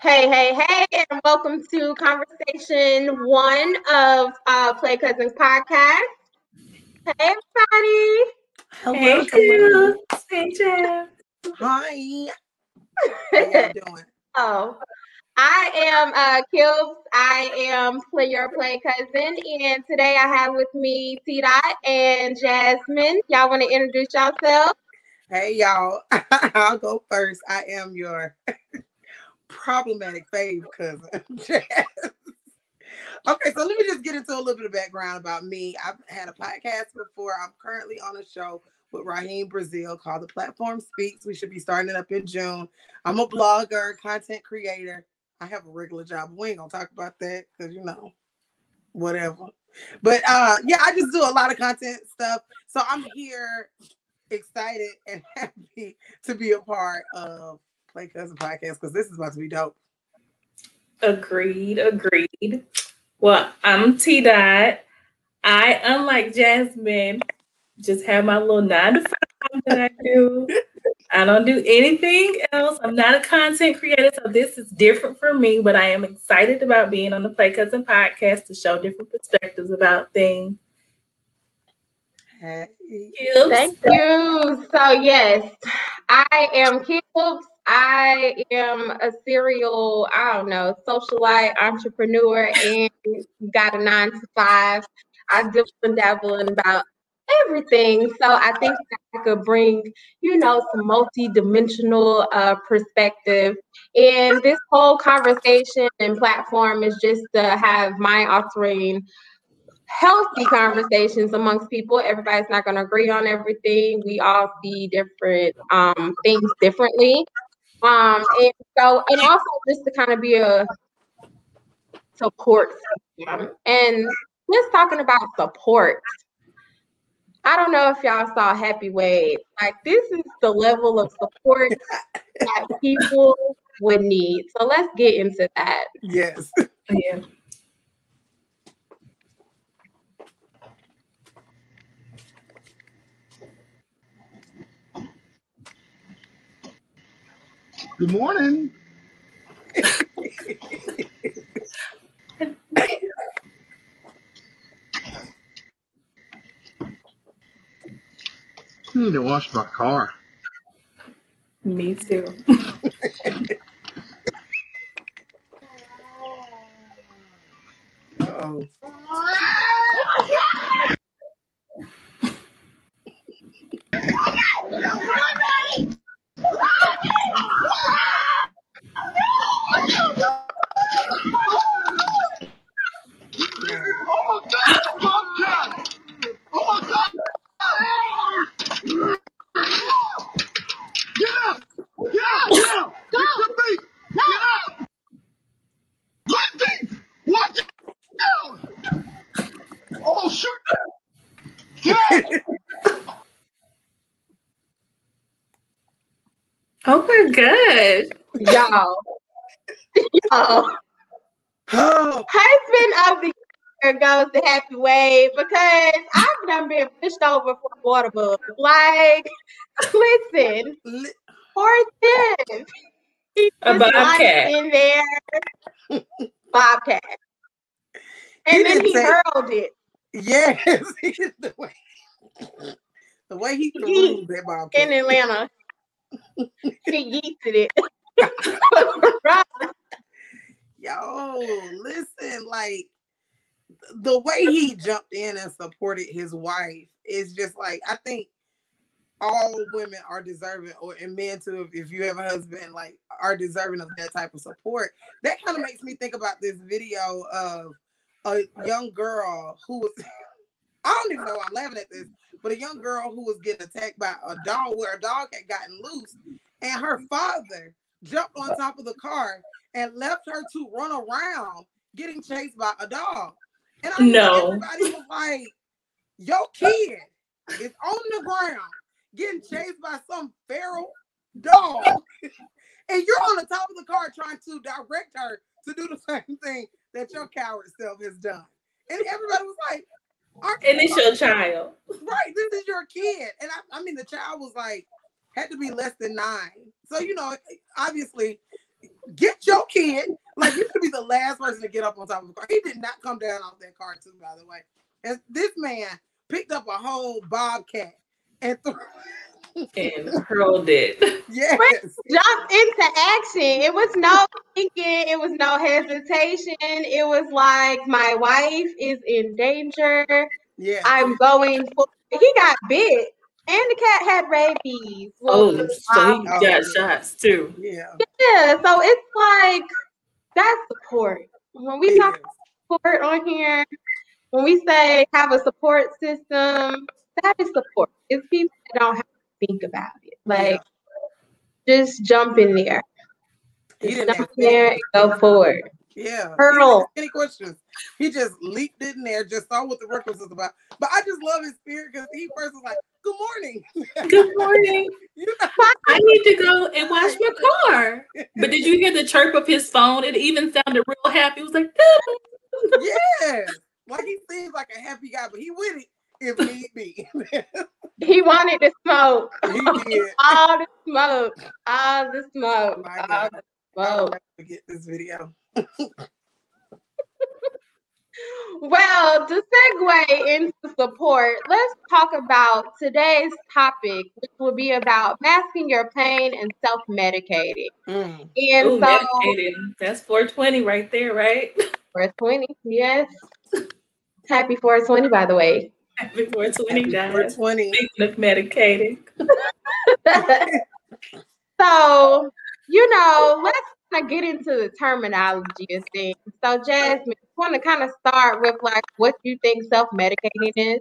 Hey, hey, hey, and welcome to conversation one of uh, Play Cousins podcast. Hey, everybody. Hello. Hey, hello. Hey, Jeff. Hi. How y'all doing? oh, I am uh, Kills. I am Player Play Cousin, and today I have with me T Dot and Jasmine. Y'all want to introduce yourselves? Hey, y'all. I'll go first. I am your problematic fave cousin. Okay, so let me just get into a little bit of background about me. I've had a podcast before. I'm currently on a show with Raheem Brazil called The Platform Speaks. We should be starting it up in June. I'm a blogger, content creator. I have a regular job. We ain't gonna talk about that because you know, whatever. But uh yeah, I just do a lot of content stuff. So I'm here excited and happy to be a part of Play Cousin Podcast because this is about to be dope. Agreed. Agreed. Well, I'm T Dot. I, unlike Jasmine, just have my little nine to five that I do. I don't do anything else. I'm not a content creator, so this is different for me, but I am excited about being on the Play Cousin podcast to show different perspectives about things. Hey. Thank you. So, yes, I am Kills. I am a serial, I don't know, socialite entrepreneur and got a nine to five. I dip and dabble in about everything. So I think I could bring, you know, some multi-dimensional uh, perspective. And this whole conversation and platform is just to have my altering healthy conversations amongst people. Everybody's not going to agree on everything. We all see different um, things differently. Um, and so, and also just to kind of be a support system. And just talking about support. I don't know if y'all saw Happy Wave. Like this is the level of support that people would need. So let's get into that. Yes. Yeah. Good morning. I need to wash my car. Me too. Uh-oh. Oh my God, Bobcat! Oh my God! Get up! Get up! Get up! Go! Get up! Lindsay! Watch out! Oh shoot! Get! Oh my gosh. Y'all. Y'all. Oh, Husband of the year goes the Happy way because I've done been pushed over for a water bugs. Like, listen, li- poor A bobcat. in there. Bobcat. He And then he say- hurled it. yes. the way the way he threw Yeet. that ball. in Atlanta. He yeeted it. Yo, listen, like the way he jumped in and supported his wife is just like I think all women are deserving, or and men too, if you have a husband, like are deserving of that type of support. That kind of makes me think about this video of a young girl who was I don't even know why I'm laughing at this, but a young girl who was getting attacked by a dog where a dog had gotten loose, and her father jumped on top of the car and left her to run around getting chased by a dog. And I No. everybody was like, "Your kid is on the ground getting chased by some feral dog, and you're on the top of the car trying to direct her to do the same thing that your coward self has done." And everybody was like, "Our And it's your child. right, this is your kid. And I, I mean, the child was like, had to be less than nine. So, you know, obviously, get your kid. Like you could be the last person to get up on top of the car. He did not come down off that car, too, by the way. And this man picked up a whole bobcat and threw. And hurled it. Yes. Jumped into action. It was no thinking. It was no hesitation. It was like my wife is in danger. Yeah. I'm going for. He got bit, and the cat had rabies. Oh, so he got shots too. Yeah. yeah. So it's like that's support. When we talk support on here, when we say have a support system, that is support. It's people that don't have to think about it. Like just jump in there. He Just jump in there and go forward. Yeah. Hurdle. He didn't ask Any questions? He just leaped in there, just saw what the record was about. But I just love his spirit because he first was like, "Good morning." Good morning. you know, I need to go and wash my car. But did you hear the chirp of his phone? It even sounded real happy. It was like, Yeah. Like he seems like a happy guy, but he with it if need be. He wanted to smoke. he did. All the smoke. All the smoke. My All God. the I'll smoke. forget this video. Well, to segue into support, let's talk about today's topic, which will be about masking your pain and self medicating. Mm. And ooh, so, medicated. That's 420 right there, right? 420, yes. Happy 420, by the way. Happy 420, guys. 420. Speaking of medicated. so, you know, let's kind of get into the terminology of things. So, Jasmine, want to kind of start with like what you think self medicating is?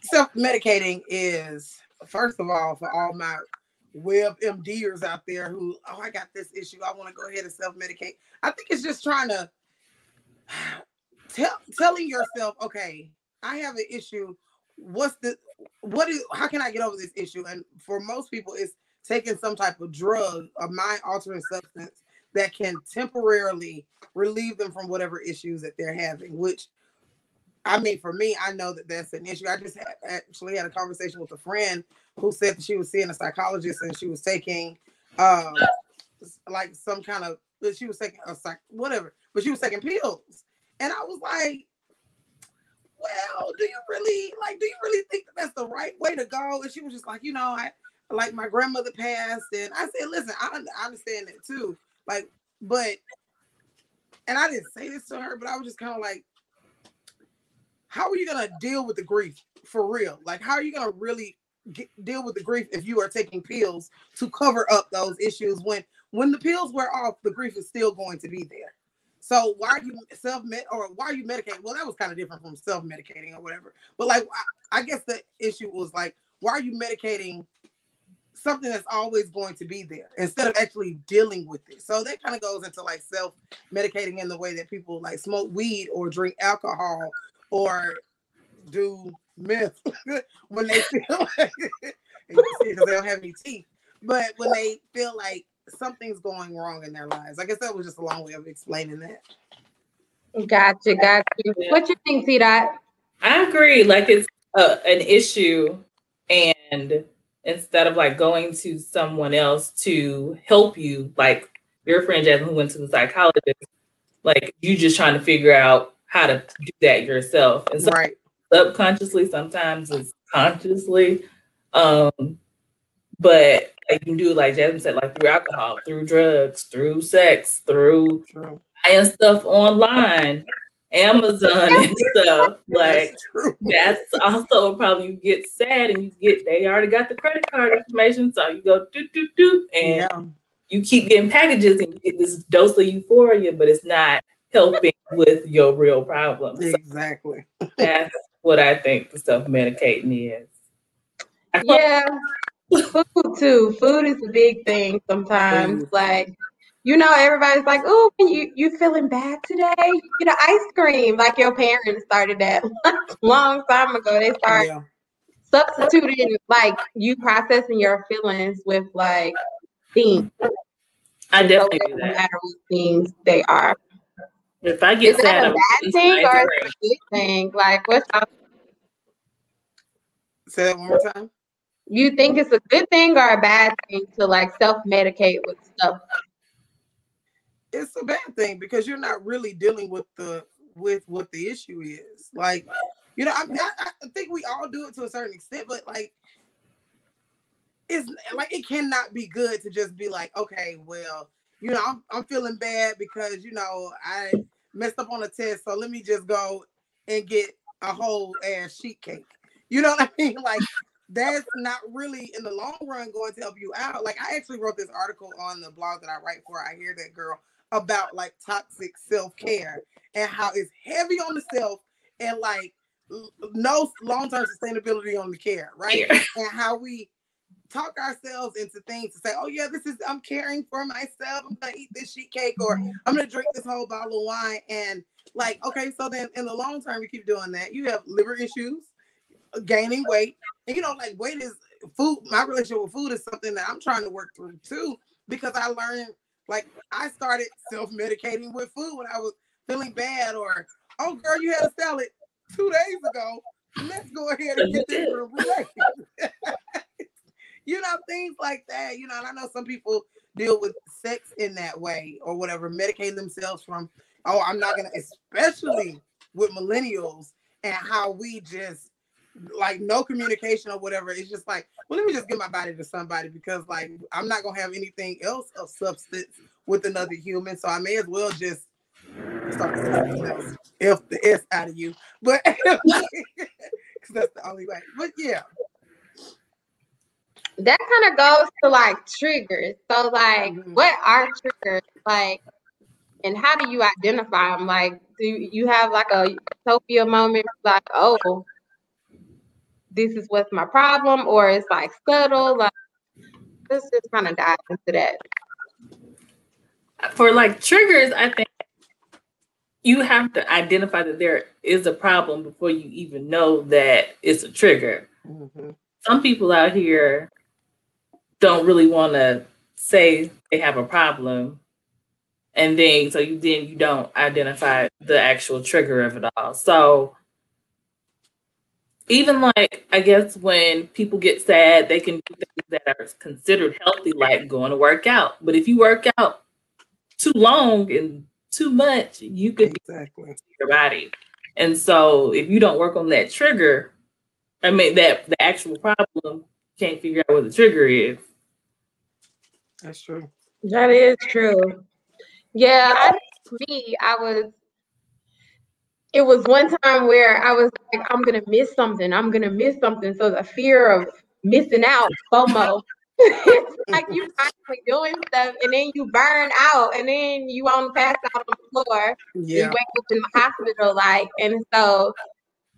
Self medicating is, first of all, for all my web MDers out there who, oh, I got this issue. I want to go ahead and self medicate. I think it's just trying to tell telling yourself, okay, I have an issue. What's the what is how can I get over this issue? And for most people, it's taking some type of drug, a mind altering substance that can temporarily relieve them from whatever issues that they're having, which I mean, for me, I know that that's an issue. I just had, actually had a conversation with a friend who said that she was seeing a psychologist and she was taking, um, like some kind of, she was taking a psych, whatever, but she was taking pills, and I was like, well, do you really like? Do you really think that that's the right way to go? And she was just like, you know, I like my grandmother passed, and I said, listen, I, I understand that too, like, but, and I didn't say this to her, but I was just kind of like how are you gonna deal with the grief for real? Like, how are you gonna really get, deal with the grief if you are taking pills to cover up those issues when when the pills wear off, the grief is still going to be there. So why are you self med or why are you medicating? Well, that was kind of different from self medicating or whatever. But like, I, I guess the issue was like, why are you medicating something that's always going to be there instead of actually dealing with it? So that kind of goes into like self medicating in the way that people like smoke weed or drink alcohol or do meth when they feel like because they don't have any teeth. But when they feel like something's going wrong in their lives, I guess that was just a long way of explaining that. Gotcha, gotcha. Yeah. What you think, T Dot? I agree. Like it's uh, an issue, and instead of like going to someone else to help you, like your friend Jasmine who went to the psychologist, like you just trying to figure out how to do that yourself. And so Right. subconsciously, sometimes it's consciously. Um, but like, you can do like Jasmine said, like through alcohol, through drugs, through sex, through True. buying stuff online, Amazon and stuff. Like That's that's also a problem. You get sad and you get they already got the credit card information, so you go do do do, and Yeah. you keep getting packages and you get this dose of euphoria, but it's not helping with your real problems. So Exactly. that's what I think the self medicating is. Yeah, food too. Food is a big thing sometimes. Food. Like, you know, everybody's like, "Oh, you you feeling bad today? You get an ice cream." Like your parents started that long time ago. They started Yeah. substituting like you processing your feelings with like things. I definitely it do doesn't that. matter what things they are. If I get Is that sad, a I'm bad eating thing or is a good thing? Like, what's up? Say that one more time. You think it's a good thing or a bad thing to like self medicate with stuff? it's a bad thing because you're not really dealing with the with what the issue is. Like, you know, I, I, I think we all do it to a certain extent, but like, it's like it cannot be good to just be like, okay, well, you know, I'm, I'm feeling bad because you know I messed up on a test, so let me just go and get a whole ass sheet cake. You know what I mean? Like that's not really in the long run going to help you out. Like I actually wrote this article on the blog that I write for. I hear that girl about like toxic self care and how it's heavy on the self and like no long term sustainability on the care, right? Yeah. And how we talk ourselves into things to say, oh yeah, this is I'm caring for myself. I'm gonna eat this sheet cake or mm-hmm. I'm gonna drink this whole bottle of wine. And like, okay, so then in the long term, you keep doing that. You have liver issues, gaining weight. And you know, like weight is food. My relationship with food is something that I'm trying to work through too, because I learned like I started self-medicating with food when I was feeling bad, or oh girl, you had a salad two days ago. Let's go ahead and get this room you know, things like that. You know, and I know some people deal with sex in that way or whatever, medicating themselves from, oh, I'm not gonna, especially with millennials and how we just like no communication or whatever. It's just like, well, let me just give my body to somebody because like I'm not gonna have anything else of substance with another human. So I may as well just start something else. F the S out of you. But because that's the only way. But yeah, that kind of goes to like triggers. So like, mm-hmm. what are triggers? Like, and how do you identify them? Like, do you have like a utopia moment? Like, oh, this is what's my problem, or it's like subtle. Like, let's just kind of dive into that. For like triggers, I think you have to identify that there is a problem before you even know that it's a trigger. Mm-hmm. Some people out here don't really want to say they have a problem and then so you then you don't identify the actual trigger of it all so even like i guess when people get sad they can do things that are considered healthy like going to work out but if you work out too long and too much you could exactly your body and so if you don't work on that trigger i mean that the actual problem can't figure out what the trigger is that's true. That is true. Yeah, I, me, I was. It was one time where I was like, I'm gonna miss something. I'm gonna miss something. So the fear of missing out, FOMO. It's like you finally doing stuff and then you burn out and then you on pass out on the floor. Yeah. You wake up in the hospital, like, and so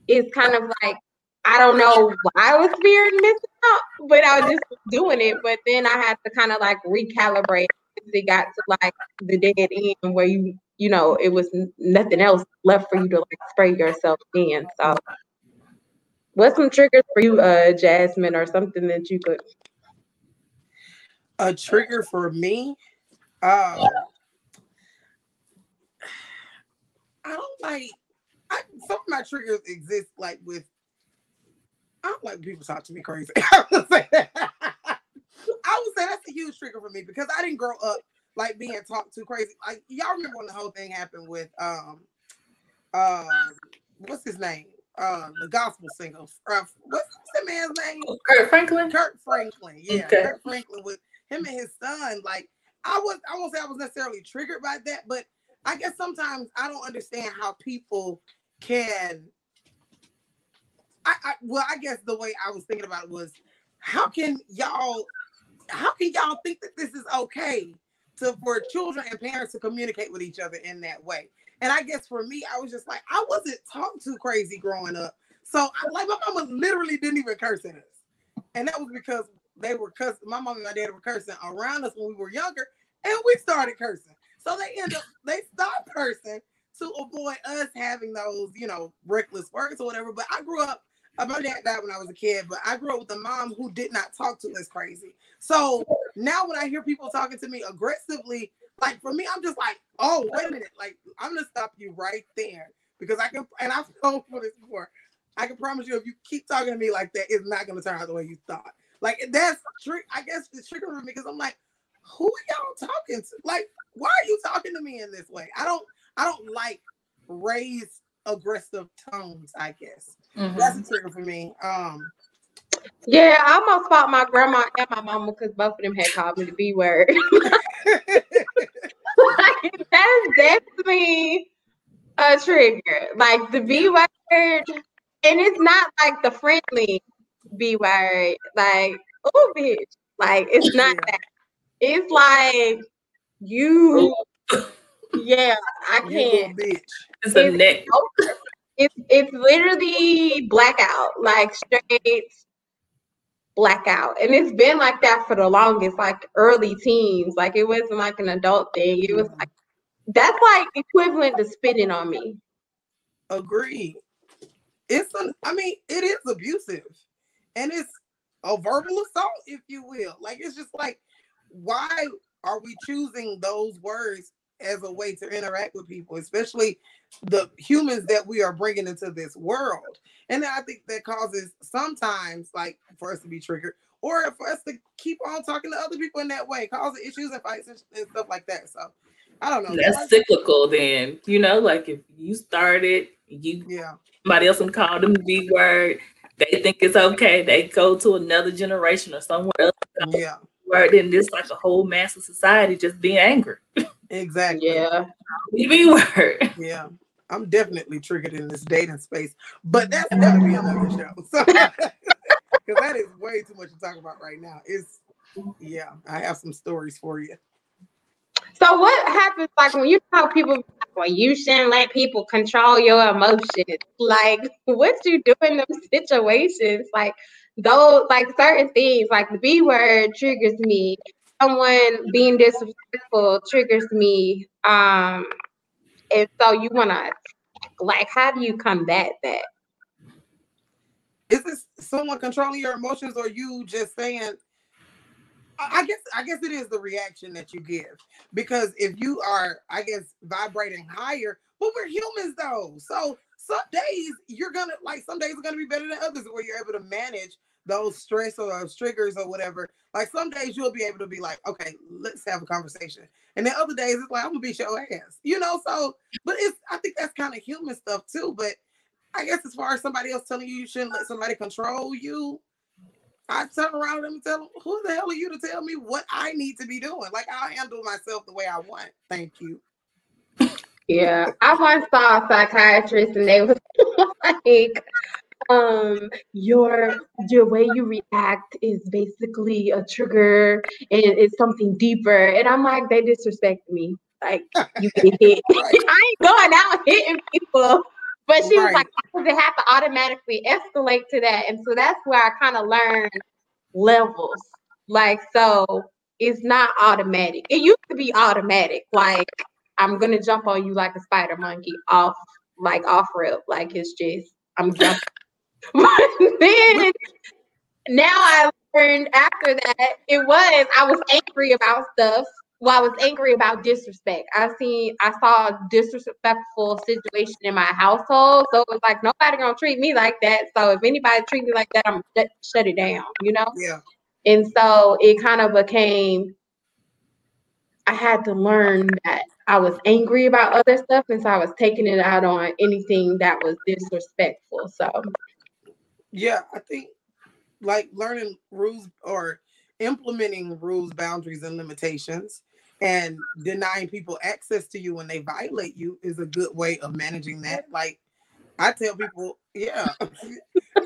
it's kind of like I don't know why I was fearing missing out, but I was just doing it. But then I had to kind of like recalibrate. It got to like the dead end where you, you know, it was nothing else left for you to like spray yourself in. So, what's some triggers for you, uh, Jasmine, or something that you could? A trigger for me, uh, I don't like. I, some of my triggers exist like with I don't like people talk to me crazy. I would say that. I would say that's a huge trigger for me because I didn't grow up like being talked to crazy. Like y'all remember when the whole thing happened with um uh what's his name? Uh the gospel singer. Uh, what's the man's name? Kirk Franklin. Kirk Franklin. Yeah, okay. Kirk Franklin with him and his son. Like I was I won't say I was necessarily triggered by that, but I guess sometimes I don't understand how people can I, I well, I guess the way I was thinking about it was, how can y'all, how can y'all think that this is okay to for children and parents to communicate with each other in that way? And I guess for me, I was just like, I wasn't talked too crazy growing up. So I, like my mama literally didn't even curse at us. And that was because they were cussing, my mom and my dad were cursing around us when we were younger, and we started cursing. So they end up they stopped cursing to avoid us having those, you know, reckless words or whatever. But I grew up my dad died when I was a kid, but I grew up with a mom who did not talk to us crazy. So now when I hear people talking to me aggressively, like for me, I'm just like, oh, wait a minute, like I'm gonna stop you right there because I can, and I've told for this before. I can promise you, if you keep talking to me like that, it's not gonna turn out the way you thought. Like that's trick. I guess it's triggering me because I'm like, who are y'all talking to? Like, why are you talking to me in this way? I don't I don't like raised aggressive tones, I guess. That's a trigger for me. Um Yeah, I almost fought my grandma and my mama because both of them had called me the B word. like, that's definitely a trigger. Like the B word, and it's not like the friendly B word. Like, oh, bitch. Like, it's not Yeah. that. It's like you. Yeah, I can't. bitch. It's a It's- neck. It's it's literally blackout, like straight blackout, and it's been like that for the longest, like early teens. Like it wasn't like an adult thing. It was like that's like equivalent to spitting on me. Agreed. It's an I mean, it is abusive. And it's a verbal assault, if you will. Like it's just like, why are we choosing those words as a way to interact with people, especially the humans that we are bringing into this world? And I think that causes sometimes, like, for us to be triggered, or for us to keep on talking to other people in that way, causing issues and fights and, and stuff like that. So, I don't know. That's cyclical then. You know, like if you started, you yeah, somebody else would call them the B word, they think it's okay. They go to another generation or somewhere else yeah, word, then this like a whole mass of society just being angry. exactly. Yeah, The B word. Yeah, I'm definitely triggered in this dating space, but mm-hmm. that's gotta be another show. So, because that is way too much to talk about right now. It's yeah, I have some stories for you. So what happens like when you tell people well you shouldn't let people control your emotions? Like what you do in those situations? Like those like certain things like the B word triggers me. Someone being disrespectful triggers me. Um and so you wanna like how do you combat that? Is this someone controlling your emotions, or you just saying? I guess I guess it is the reaction that you give because if you are, I guess, vibrating higher, but we're humans though. So some days you're gonna like some days are gonna be better than others where you're able to manage those stress or those triggers or whatever. Like some days you'll be able to be like, okay, let's have a conversation. And then other days it's like, I'm gonna beat your ass, you know. So, but it's I think that's kind of human stuff too. But I guess as far as somebody else telling you you shouldn't let somebody control you, I turn around and tell them, who the hell are you to tell me what I need to be doing? Like I'll handle myself the way I want. Thank you. Yeah, I once saw a psychiatrist and they was like, um, your your way you react is basically a trigger and it's something deeper. And I'm like, they disrespect me. Like you get hit. Right. I ain't going out hitting people. But she was like, does it have to automatically escalate to that? And so that's where I kind of learned levels. Like, so it's not automatic. It used to be automatic. Like, I'm gonna jump on you like a spider monkey off, like off rip. Like it's just I'm jumping. but then now I learned after that it was I was angry about stuff. Well, I was angry about disrespect. I seen I saw a disrespectful situation in my household, so it was like nobody gonna treat me like that. So if anybody treat me like that, I'm shut, shut it down. You know. Yeah. And so it kind of became, I had to learn that I was angry about other stuff. And so I was taking it out on anything that was disrespectful. So, Yeah, I think like learning rules or implementing rules, boundaries, and limitations and denying people access to you when they violate you is a good way of managing that. Like I tell people, yeah.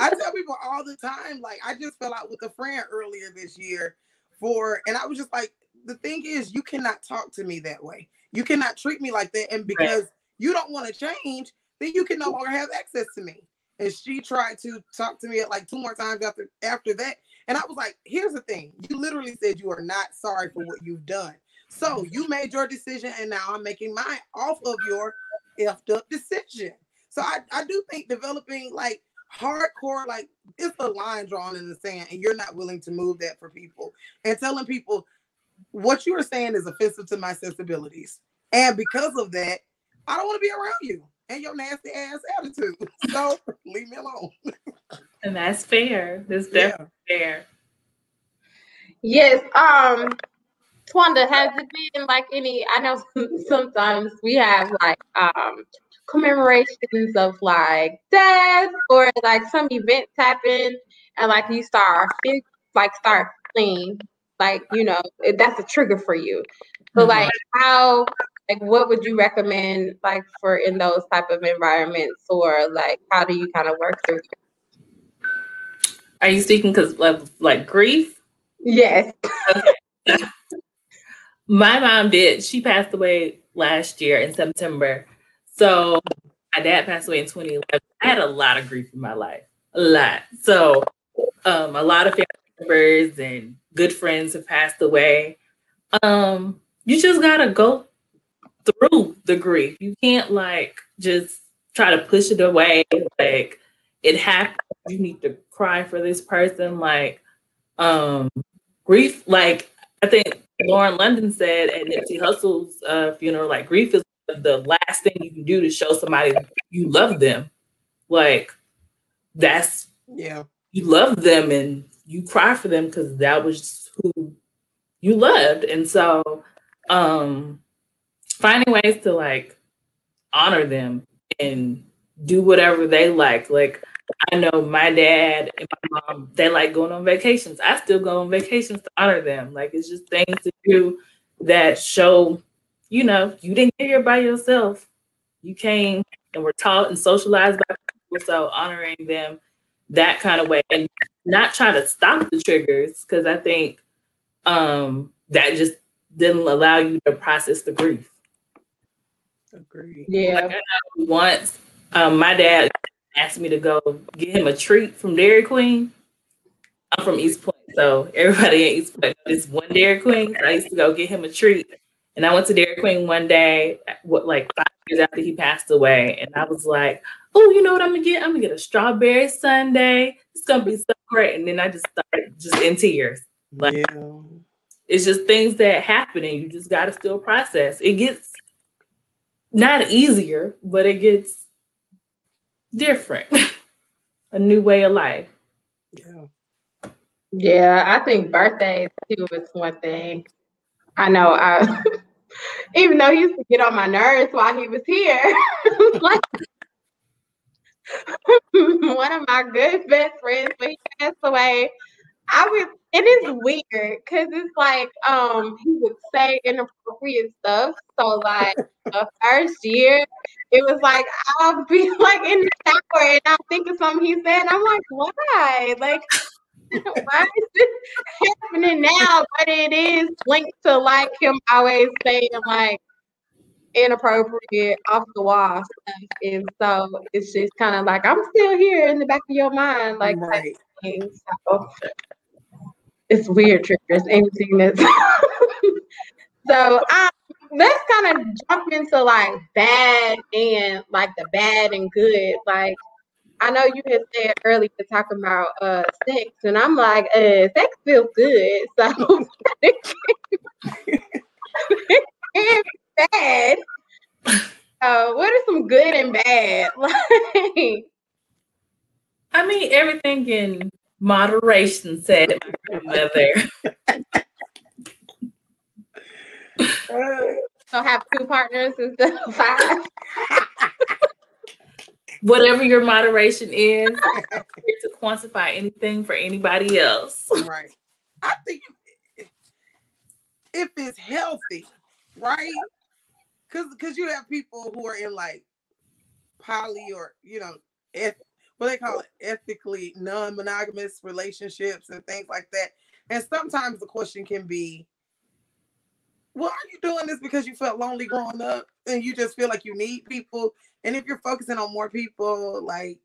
I tell people all the time, like I just fell out with a friend earlier this year for and I was just like, the thing is you cannot talk to me that way. You cannot treat me like that. And because you don't want to change, then you can no longer have access to me. And she tried to talk to me at like two more times after after that. And I was like, here's the thing. You literally said you are not sorry for what you've done. So you made your decision, and now I'm making mine off of your effed up decision. So I, I do think developing like hardcore, like it's a line drawn in the sand, and you're not willing to move that for people. And telling people what you are saying is offensive to my sensibilities. And because of that, I don't want to be around you and your nasty ass attitude. So leave me alone. And that's fair. That's Yeah. fair. yes, um, Twanda, has it been like any? I know sometimes we have like um commemorations of like death or like some events happen and like you start like start feeling like you know that's a trigger for you. So mm-hmm. like how like what would you recommend like for in those type of environments or like how do you kind of work through are you speaking because of like grief? Yes. Okay. my mom did. She passed away last year in september. So my dad passed away in 2011 i had a lot of grief in my life. A lot. So um, a lot of family members and good friends have passed away. Um, you just gotta go through the grief. You can't like just try to push it away. Like it happens. You need to cry for this person. Like um grief, like I think Lauren London said at Nipsey Hussle's uh, funeral, like grief is the last thing you can do to show somebody you love them. Like that's yeah, you love them and you cry for them because that was who you loved. And so um finding ways to like honor them and do whatever they like. Like I know my dad and my mom, they like going on vacations. I still go on vacations to honor them. Like it's just things to do that show, you know, you didn't get here by yourself. You came and were taught and socialized by people. So honoring them that kind of way and not try to stop the triggers because I think um that just didn't allow you to process the grief. Agree. Yeah. Like once, um, my dad asked me to go get him a treat from Dairy Queen. I'm from East Point, so everybody in East Point is one Dairy Queen. So I used to go get him a treat, and I went to Dairy Queen one day, what like five years after he passed away, and I was like, "Oh, you know what I'm gonna get? I'm gonna get a strawberry sundae. It's gonna be so great." And then I just started just in tears. Like, yeah. it's just things that happen, and you just gotta still process. It gets not easier, but it gets different. a new way of life. Yeah. Yeah, I think birthdays too is one thing. I know I even though he used to get on my nerves while he was here. like one of my good best friends when he passed away, I was it is weird because it's like um he would say inappropriate stuff. So like the first year, it was like I'll be like in the shower and I'll think of something he said. I'm like, why? Like why is this happening now? But it is linked to like him always saying like inappropriate off the wall stuff. And so it's just kind of like I'm still here in the back of your mind, like right. So it's weird triggers, anything that's so um let's kind of jump into like bad and like the bad and good. Like I know you had said earlier talking about uh sex, and I'm like, uh, sex feels good, so it's bad. Uh, what are some good and bad? like, I mean, everything in moderation, said my grandmother. so have two partners instead of five. Whatever your moderation is, to quantify anything for anybody else. Right. I think if it's healthy, right? Because because you have people who are in like poly or you know what they call it ethically non-monogamous relationships and things like that. And sometimes the question can be, well, are you doing this because you felt lonely growing up and you just feel like you need people? And if you're focusing on more people, like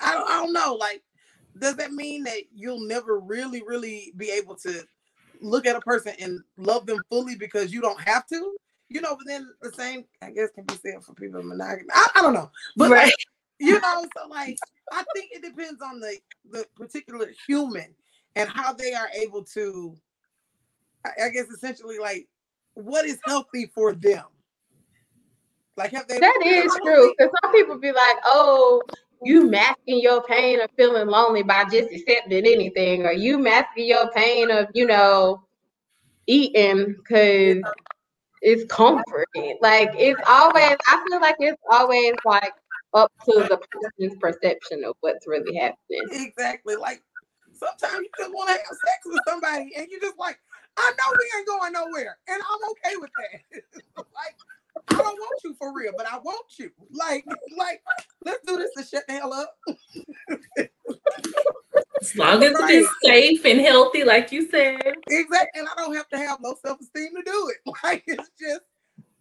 I don't, I don't know, like does that mean that you'll never really, really be able to look at a person and love them fully because you don't have to? You know, but then the same, I guess, can be said for people in monogamy. I, I don't know, but right. like, you know, so like I think it depends on the the particular human and how they are able to, I, guess, essentially like what is healthy for them. Like have they? That is true because some people be like, "Oh, you masking your pain of feeling lonely by just accepting anything, or you masking your pain of you know eating because it's comforting. Like it's always, I feel like it's always like up to the person's perception of what's really happening. Exactly. Like sometimes you just want to have sex with somebody and you're just like, I know we ain't going nowhere. And I'm okay with that. like I don't want you for real, but I want you. Like, like, let's do this to shut the hell up. As long as it is safe and healthy, like you said. Exactly. And I don't have to have no self-esteem to do it. Like it's just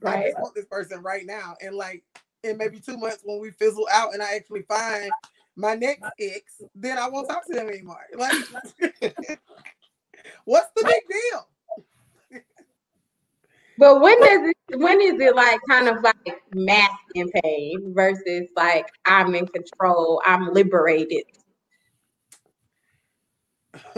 I just want this person right now. And like in maybe two months when we fizzle out and I actually find my next ex, then I won't talk to them anymore. Like what's the big deal? But when does it when is it like kind of like masking pain versus like I'm in control, I'm liberated?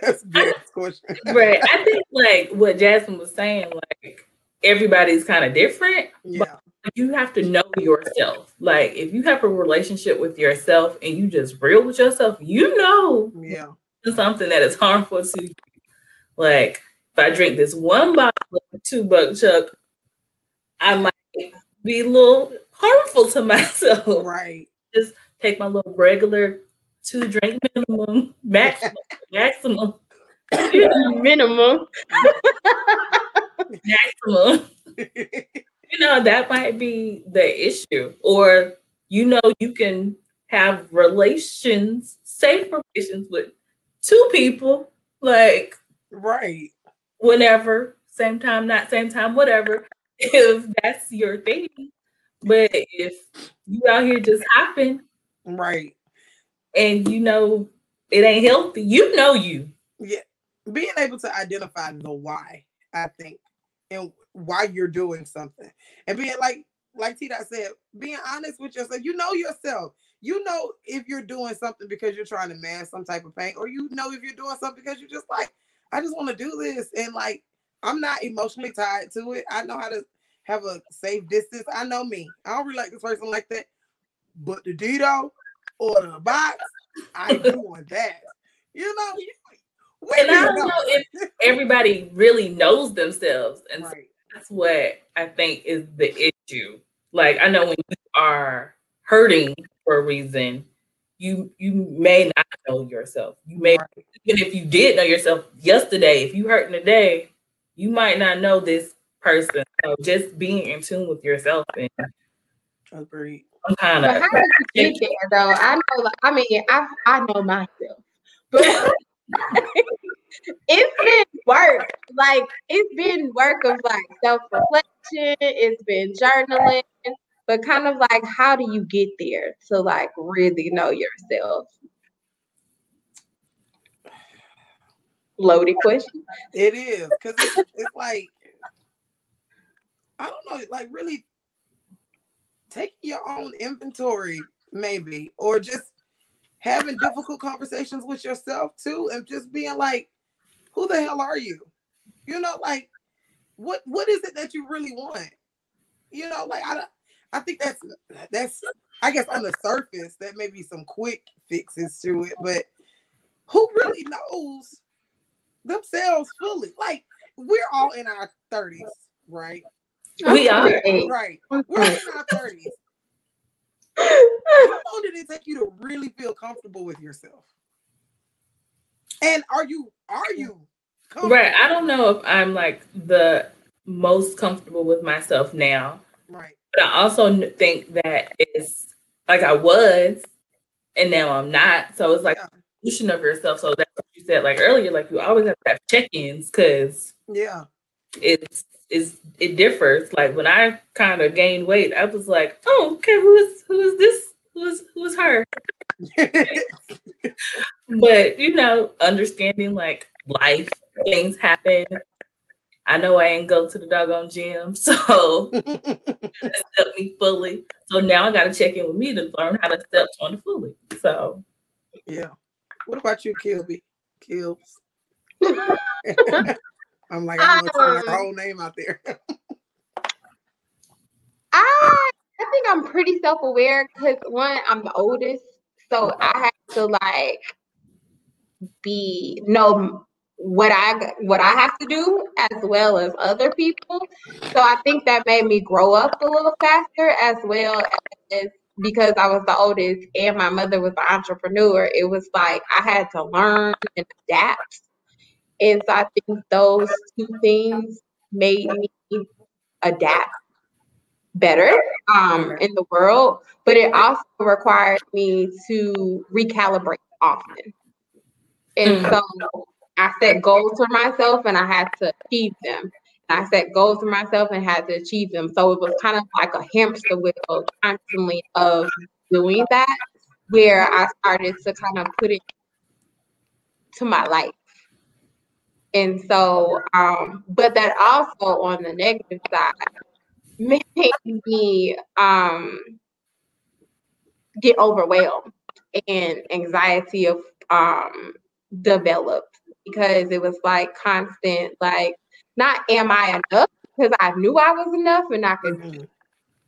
That's a good question. Right. I think like what Jasmine was saying, like everybody's kind of different. Yeah. You have to know yourself. Like if you have a relationship with yourself and you just real with yourself, you know Yeah. something that is harmful to you. Like if I drink this one bottle of two buck chuck, I might be a little harmful to myself. Right. Just take my little regular two drink minimum, maximum, maximum, Minimum. maximum. You know, that might be the issue. Or you know, you can have relations, safe relations with two people, like right. whenever, same time, not same time, whatever, if that's your thing. But if you out here just hopping Right. and you know it ain't healthy, you know you. Yeah. Being able to identify the why, I think, and why you're doing something. And being like like T Dot said, being honest with yourself. You know yourself. You know if you're doing something because you're trying to mask some type of pain, or you know if you're doing something because you're just like, I just want to do this. And like I'm not emotionally tied to it. I know how to have a safe distance. I know me. I don't really like this person like that. But the Dito or the box, I doing that. You know, you, And I do don't know if everybody really knows themselves. And so Right. That's what I think is the issue. Like I know when you are hurting for a reason, you you may not know yourself. You may Right. even if you did know yourself yesterday, if you hurting today, you might not know this person. So just being in tune with yourself and Agreed. some kind of how did you get there though? I know like, I mean I I know myself. But it's been work. Like it's been work of like self-reflection, it's been journaling, but kind of like how do you get there to like really know yourself? Loaded question. It is because it's, it's like I don't know, like really taking your own inventory, maybe, or just having difficult conversations with yourself too, and just being like, "Who the hell are you?" You know, like what what is it that you really want? You know, like I don't- I think that's that's I guess on the surface that may be some quick fixes to it, but who really knows themselves fully? Like we're all in our 30s, right? We are. Right. We're in our 30s. How long did it take you to really feel comfortable with yourself? And are you are you right. I don't know if I'm like the most comfortable with myself now. Right. But I also think that it's like I was, and now I'm not. So it's like Yeah. evolution of yourself. So that's what you said like earlier. Like you always have to have check-ins because Yeah. it's it's it differs. Like when I kind of gained weight, I was like, oh, okay, who is who is this? Who is who is her? But you know, understanding like life, things happen. I know I ain't go to the doggone gym, so accept me fully. So now I got to check in with me to learn how to step on the fully. So yeah. What about you, Kilby? Kills. I'm like, I'm gonna throw my Um, whole name out there. I I think I'm pretty self-aware because one, I'm the oldest, so I have to like be know what I what I have to do as well as other people. So I think that made me grow up a little faster as well as because I was the oldest and my mother was an entrepreneur. It was like I had to learn and adapt. And so I think those two things made me adapt better um, in the world, but it also required me to recalibrate often. And Mm. so I set goals for myself and I had to achieve them. And I set goals for myself and had to achieve them. So it was kind of like a hamster wheel constantly of doing that, where I started to kind of put it to my life. And so, um, but that also on the negative side made me um, get overwhelmed and anxiety of um, developed because it was like constant, like, not am I enough? Because I knew I was enough and I could Mhm.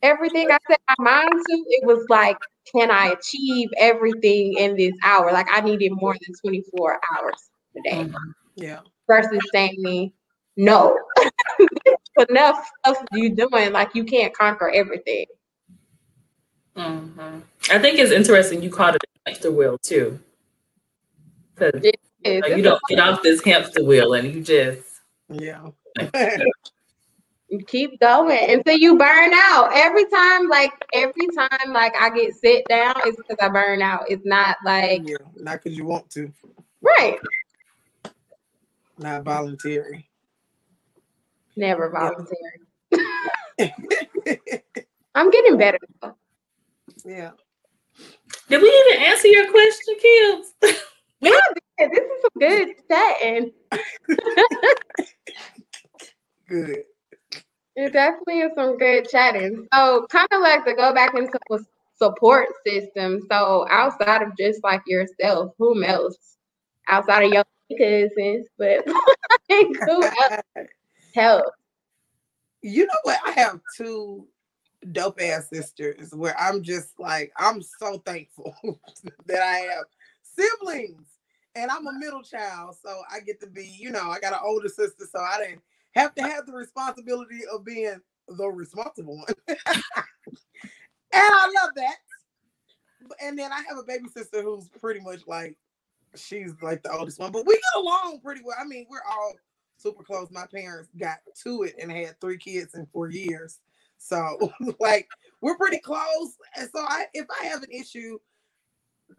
everything I set my mind to, it was like, can I achieve everything in this hour? Like I needed more than 24 hours a day Yeah. versus saying no. Enough stuff you doing, like you can't conquer everything. Mhm. I think it's interesting you called it a hamster wheel too. Because It's- you don't get off this hamster wheel and you just Yeah. you keep going until you burn out. Every time, like every time, like I get sit down, it's because I burn out. It's not like yeah. Not because you want to. right. Not voluntary. Never Yeah. voluntary. I'm getting better. yeah. Did we even answer your question, kids? Yeah, this is some good chatting. Good. It definitely is some good chatting. So, kind of like to go back into a support system. So, outside of just like yourself, whom else? Outside of your cousins, but like, who else help? You know what? I have two dope ass sisters where I'm just like, I'm so thankful that I have siblings. And I'm a middle child, so I get to be, you know, I got an older sister, so I didn't have to have the responsibility of being the responsible one. and I love that. And then I have a baby sister who's pretty much like, she's like the oldest one, but we get along pretty well. I mean, we're all super close. My parents got to it and had three kids in four years. So like we're pretty close. And so I if I have an issue,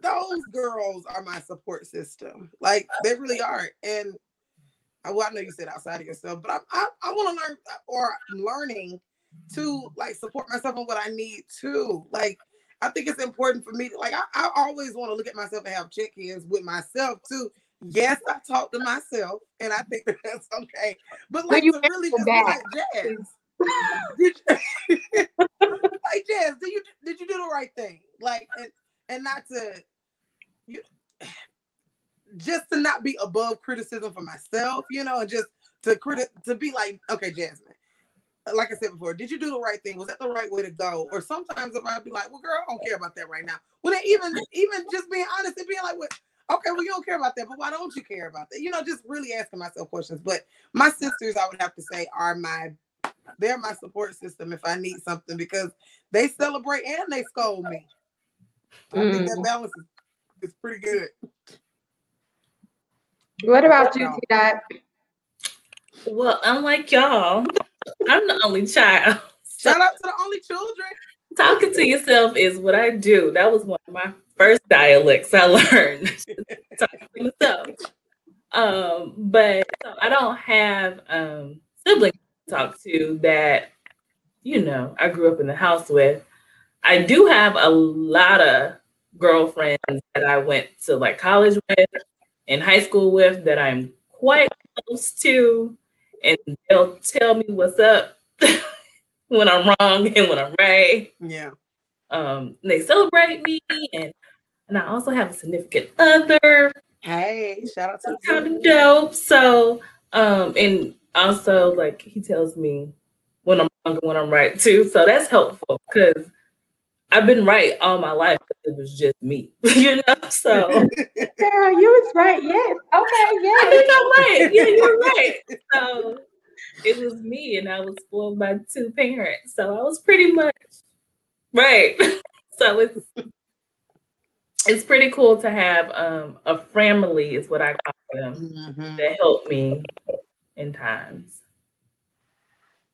those girls are my support system. Like they really are. And I, well, I know you said outside of yourself, but I I, I want to learn uh, or I'm learning to like support myself on what I need to. Like I think it's important for me to like I, I always want to look at myself and have check-ins with myself too. Yes, I talk to myself, and I think that that's okay. But But like you to really just like Jazz, did you, like Jazz, did you did you do the right thing? Like and and not to you just to not be above criticism for myself, you know, and just to criti- to be like, okay, Jasmine, like I said before, did you do the right thing? Was that the right way to go? Or sometimes if I'd be like, well, girl, I don't care about that right now. Well, then even even just being honest and being like, well, okay, well, you don't care about that, but why don't you care about that? You know, just really asking myself questions. But my sisters, I would have to say, are my they're my support system if I need something because they celebrate and they scold me. I think that Mm. balance is, is pretty good. What about you, T Dot? Well, unlike y'all, I'm the only child. Shout out to the only children. talking to yourself is what I do. That was one of my first dialects I learned. talking myself. Um, but so I don't have um siblings to talk to that, you know, I grew up in the house with. I do have a lot of girlfriends that I went to like college with and high school with that I'm quite close to, and they'll tell me what's up when I'm wrong and when I'm right. Yeah. Um, they celebrate me, and and I also have a significant other Hey, shout out to kind of dope. So, um, and also like he tells me when I'm wrong and when I'm right too. So that's helpful because I've been right all my life. it was just me, you know. So Girl, you was right. Yes. Okay. I Yes. think I'm right. Yeah, you're right. So it was me, and I was spoiled by two parents. So I was pretty much right. So it's it's pretty cool to have um, a family, is what I call them, Mhm. that help me in times.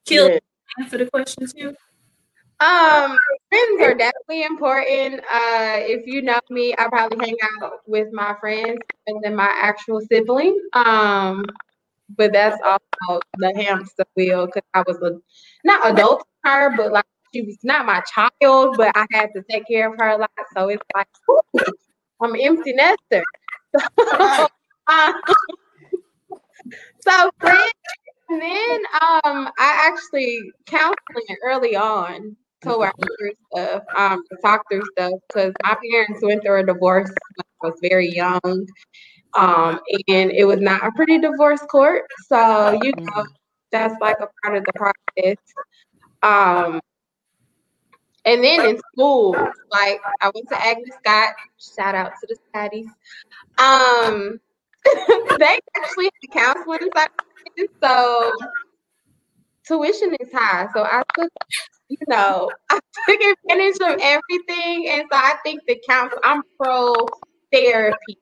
Kill Yeah. answer the question too. Um, friends are definitely important. Uh, if you know me, I probably hang out with my friends and then my actual sibling. Um, but that's also the hamster wheel because I was a, not adult to her, but like she was not my child, but I had to take care of her a lot. So it's like, ooh, I'm an empty nester. Right. Uh, so and then um, I actually counseling early on to work through stuff, um, to talk through stuff because my parents went through a divorce when I was very young. Um, and it was not a pretty divorce court. So, you know, that's like a part of the process. Um, and then in school, like I went to Agnes Scott, shout out to the Scotties. Um, they actually had counseling sessions, so tuition is high. So I took, you know, I took advantage of everything, and so I think the counsel, I'm pro therapy,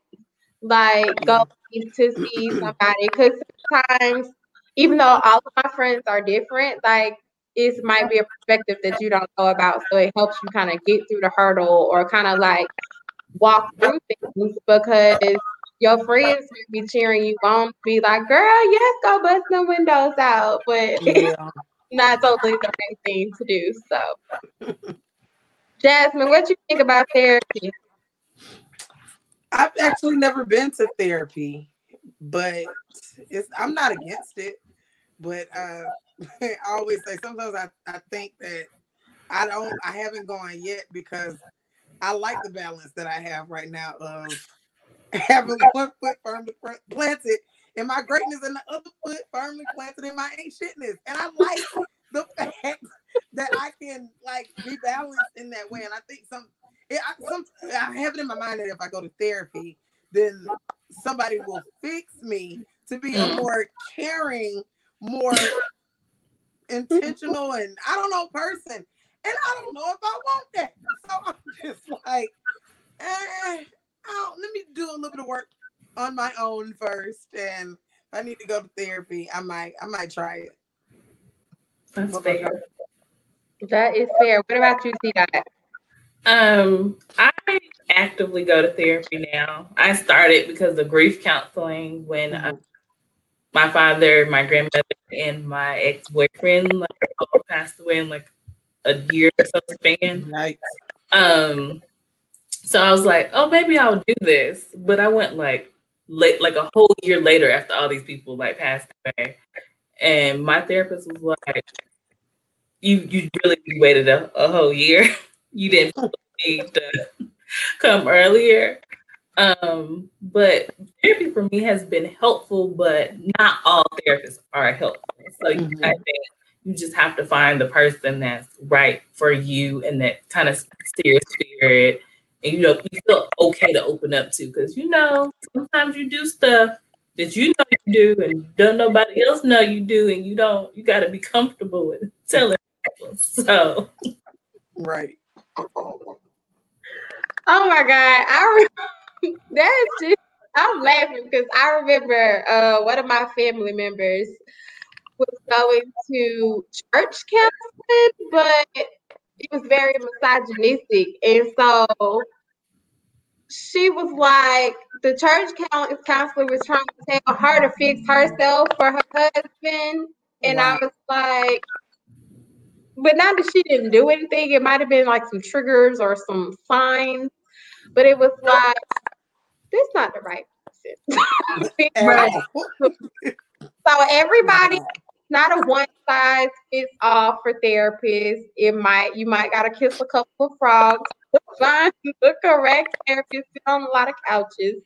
like go to see somebody because sometimes, even though all of my friends are different, like it might be a perspective that you don't know about, so it helps you kind of get through the hurdle or kind of like walk through things because your friends may be cheering you on, be like, "Girl, yes, go bust the windows out," but Yeah. not totally the right thing to do. So, Jasmine, what you think about therapy? I've actually never been to therapy, but it's I'm not against it. But uh, I always say sometimes I, I think that I don't I haven't gone yet because I like the balance that I have right now of having one foot firmly planted in my greatness and the other foot firmly planted in my ain't shitness. And I like the fact that I can like be balanced in that way. And I think some it, I, some, I have it in my mind that if I go to therapy, then somebody will fix me to be a Mm. more caring, more intentional, and I don't know person. And I don't know if I want that. So I'm just like, eh, I let me do a little bit of work on my own first. And if I need to go to therapy, I might, I might try it. That's What fair. That is fair. What about you, C. Dot? Um, I actively go to therapy now. I started because of grief counseling when uh, my father, my grandmother, and my ex boyfriend like all passed away in like a year or so span. Right. Um, so I was like, oh, maybe I'll do this. But I went like late, like a whole year later after all these people like passed away, and my therapist was like, "You you really waited a, a whole year. you didn't need to come earlier." Um, but therapy for me has been helpful, but not all therapists are helpful. So you- Mhm. I think you just have to find the person that's right for you and that kind of speaks to your spirit and you know you feel okay to open up to because you know sometimes you do stuff that you know you do and don't nobody else know you do and you don't you got to be comfortable with telling people so Right. Oh my God, I re- that's just I'm laughing because I remember uh, one of my family members was going to church counseling, but it was very misogynistic, and so she was like, the church coun- counselor was trying to tell her to fix herself for her husband, and I was like, but not that she didn't do anything. It might have been like some triggers or some signs, but it was like, that's not the right person. Right. so everybody, not a one size fits all for therapists. It might you might gotta kiss a couple of frogs, find the correct therapist, sit on a lot of couches.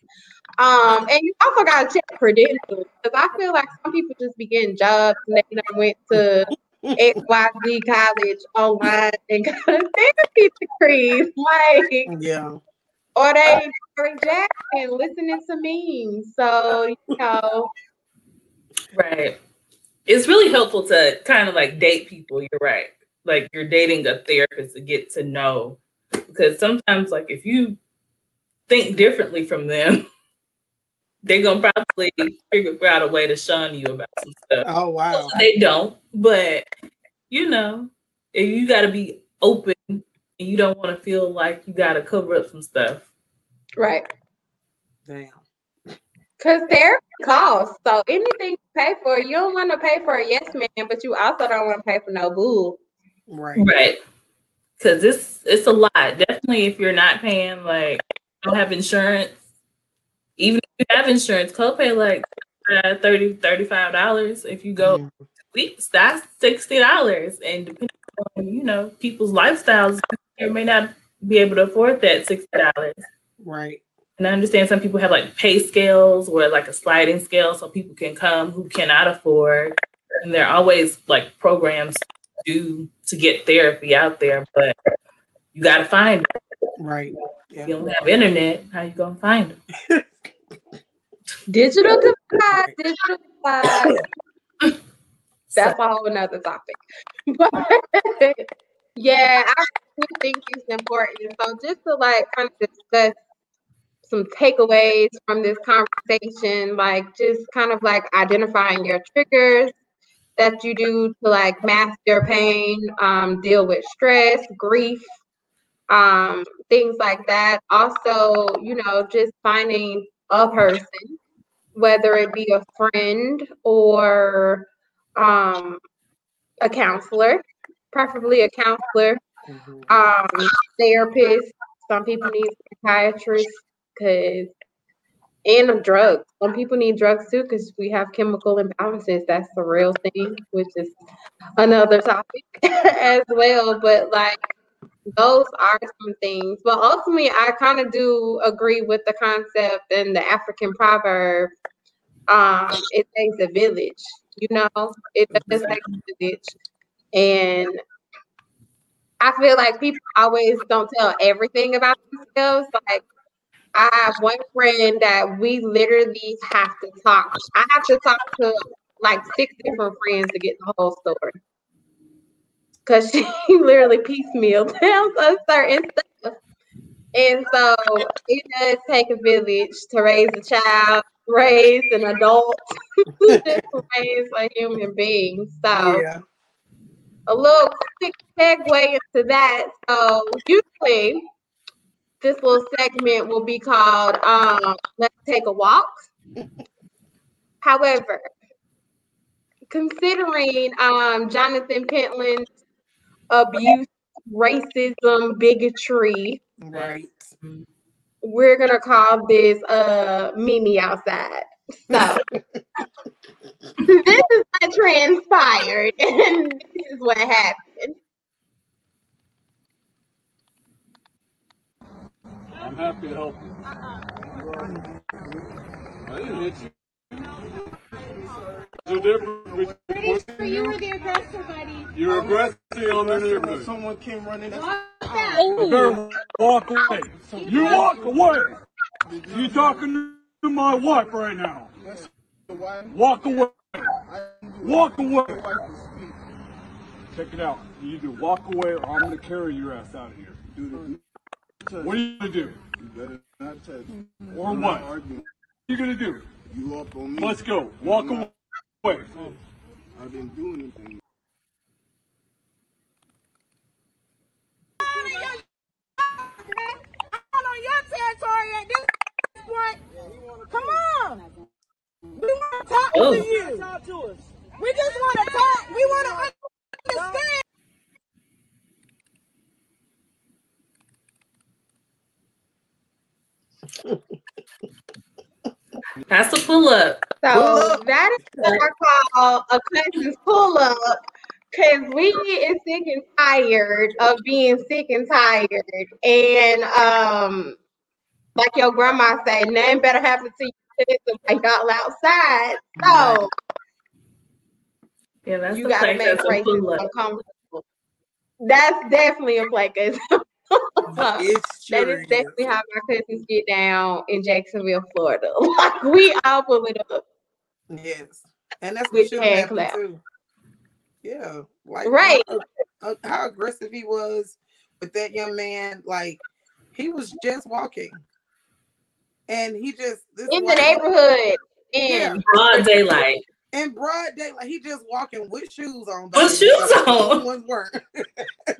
Um, and you also gotta check credentials because I feel like some people just be getting jobs and they went to XYZ college online and got a therapy degree. Like, Yeah. Or they rejecting listening to memes. So, you know, Right. It's really helpful to kind of like date people. You're right. Like you're dating a therapist to get to know. Because sometimes, like, if you think differently from them, they're going to probably figure out a way to shun you about some stuff. Oh wow. They don't. But, you know, if you got to be open and you don't want to feel like you got to cover up some stuff. right. Damn. Because therapy costs. So anything you pay for, you don't want to pay for a yes man, but you also don't want to pay for no boo. Right. Right. Cause it's it's a lot. Definitely if you're not paying like don't have insurance, even if you have insurance, copay like uh, 30 $35. If you go Mhm. weeks, that's sixty dollars. And depending on, you know, people's lifestyles, you may not be able to afford that sixty dollars. Right. And I understand some people have like pay scales or like a sliding scale so people can come who cannot afford. And there are always like programs to do to get therapy out there, but you got to find it. Right. If Yeah. you don't have internet, how you going to find them? Digital divide, digital divide. That's a whole nother topic. Yeah, I think it's important. So just to like kind of discuss some takeaways from this conversation, like just kind of like identifying your triggers that you do to like mask your pain, um, deal with stress, grief, um, things like that. Also, you know, just finding a person, whether it be a friend or um, a counselor, preferably a counselor, Mhm. um, therapist. Some people need psychiatrists because and drugs. Some people need drugs too because we have chemical imbalances. That's the real thing, which is another topic as well. But like those are some things. But ultimately, I kind of do agree with the concept and the African proverb. Um, it takes a village. You know, it does take a village, and I feel like people always don't tell everything about themselves. Like I have one friend that we literally have to talk. I have to talk to like six different friends to get the whole story. Cause she literally piecemeal tells us certain stuff. And so it does take a village to raise a child, raise an adult, raise a human being. So Yeah. A little quick segue into that. So usually this little segment will be called um, Let's Take a Walk. However, considering um, Jonathan Pentland's abuse, racism, bigotry, Right. we're gonna call this uh Meet me outside. So this is what transpired and this is what happened. I'm happy to help you. I didn't hit you. There's a difference between pushing You were you. the aggressor, buddy. You're aggressive on the neighborhood. Someone came running. You better walk away. You walk away. You talking to my wife right now. Walk away. Walk away. Check it out. You either walk away or I'm gonna carry your ass out of here. What are you gonna do? You better not touch me. Or I'm what? not arguing. What are you gonna do? You up on me. Let's go. Walk away. I didn't do anything. On your territory at this point. Come on. We want to talk Oh. to you. Talk to us. We just want to talk. We want to understand. That's a pull up. So that is what I call a cousin's pull up. Cause we is sick and tired of being sick and tired. And um like your grandma say, nothing better happen to you than while y'all outside. So Yeah, that's you gotta make that's a races uncomfortable. That's definitely a placard. It's true. is definitely how my cousins get down in Jacksonville, Florida. Like we all pull it up. Yes, and that's what With should hand happen clap. too. Yeah, like Right. how, uh, how- how aggressive he was with that young man. Like he was just walking, and he just this In the white- neighborhood. Yeah. And Broad daylight. in broad daylight. He just walking with shoes on. With baby, shoes on. other ones.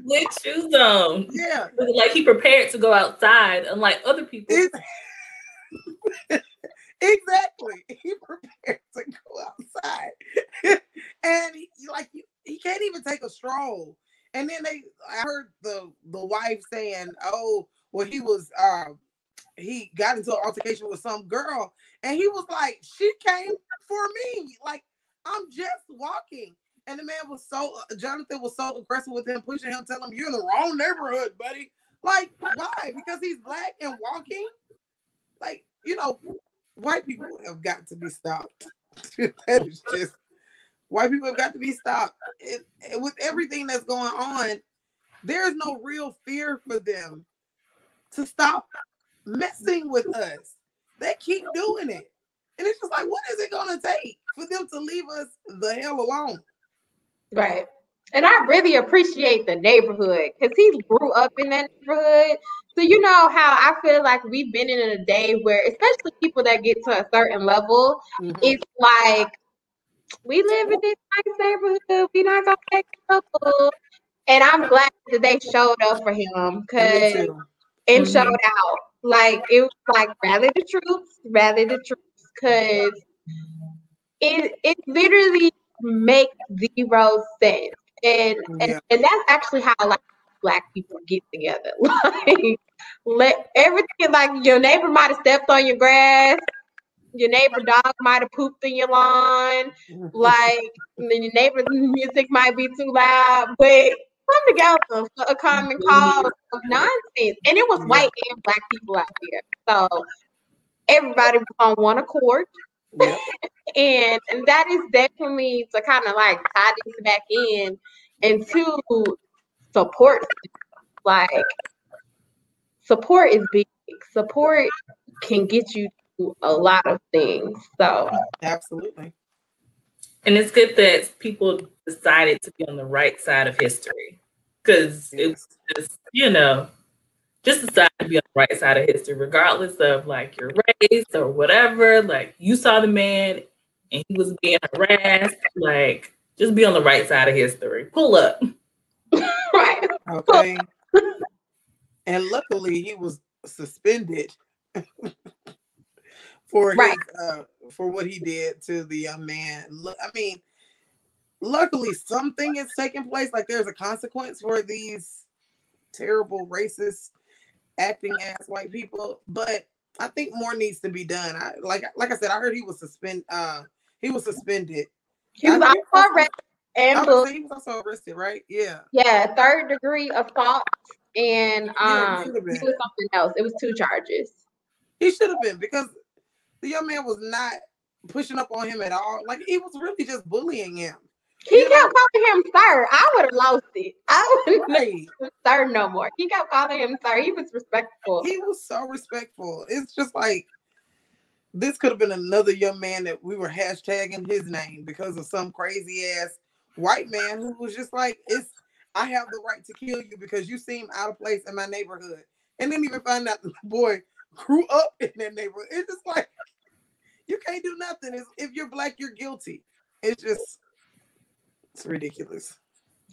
With shoes on. yeah, Like he prepared to go outside, unlike other people. Exactly. He prepared to go outside, and he, like he, he can't even take a stroll. And then they, I heard the the wife saying, "Oh, well, he was, uh, he got into an altercation with some girl, and he was like, she came for me, like I'm just walking." And the man was so, uh, Jonathan was so aggressive with him, pushing him, telling him, "You're in the wrong neighborhood, buddy." Like, why? Because he's black and walking. Like, you know, white people have got to be stopped. that is just white people have got to be stopped. It, it- with everything that's going on, there's no real fear for them to stop messing with us. They keep doing it. And it's just like, what is it gonna take for them to leave us the hell alone? right. And I really appreciate the neighborhood because he grew up in that neighborhood. So you know how I feel like we've been in a day where, especially people that get to a certain level, Mhm. it's like we live in this nice neighborhood. We not gonna take trouble. And I'm glad that they showed up for him because too. and Mhm. showed out. Like it was like rally the troops, rally the troops, because it it literally makes zero sense. And, oh, and Yeah. and that's actually how like black people get together. Like let everything like your neighbor might have stepped on your grass, your neighbor dog might have pooped in your lawn, like then your neighbor's music might be too loud, but come together for a common mm-hmm. cause of nonsense. And it was white and black people out there. So everybody was on one accord. Yep. And, and that is definitely to kind of like tie this back in and to support. Like support is big. Support can get you to a lot of things. So Absolutely. And it's good that people decided to be on the right side of history. Because it's just, you know, just decide to be on the right side of history, regardless of like your race or whatever. Like you saw the man and he was being harassed. Like just be on the right side of history. Pull up. right. Okay. and luckily he was suspended for his, Right. uh for what he did to the young man. I mean, luckily something is taking place. Like there's a consequence for these terrible racist acting ass white people. But I think more needs to be done. I like like I said, I heard he was suspend uh he was suspended. He was also arrested and was he was also arrested, right? Yeah. Yeah, third degree assault and um have it was something else. It was two charges. He should have been because the young man was not pushing up on him at all. Like he was really just bullying him. He You know- kept calling him sir. I would have lost it. I wouldn't Right. sir no more. He kept calling him sir. He was respectful. He was so respectful. It's just like this could have been another young man that we were hashtagging his name because of some crazy ass white man who was just like, "It's I have the right to kill you because you seem out of place in my neighborhood," and didn't even find out the boy grew up in that neighborhood. It's just like you can't do nothing. It's, if you're black, you're guilty. It's just it's ridiculous.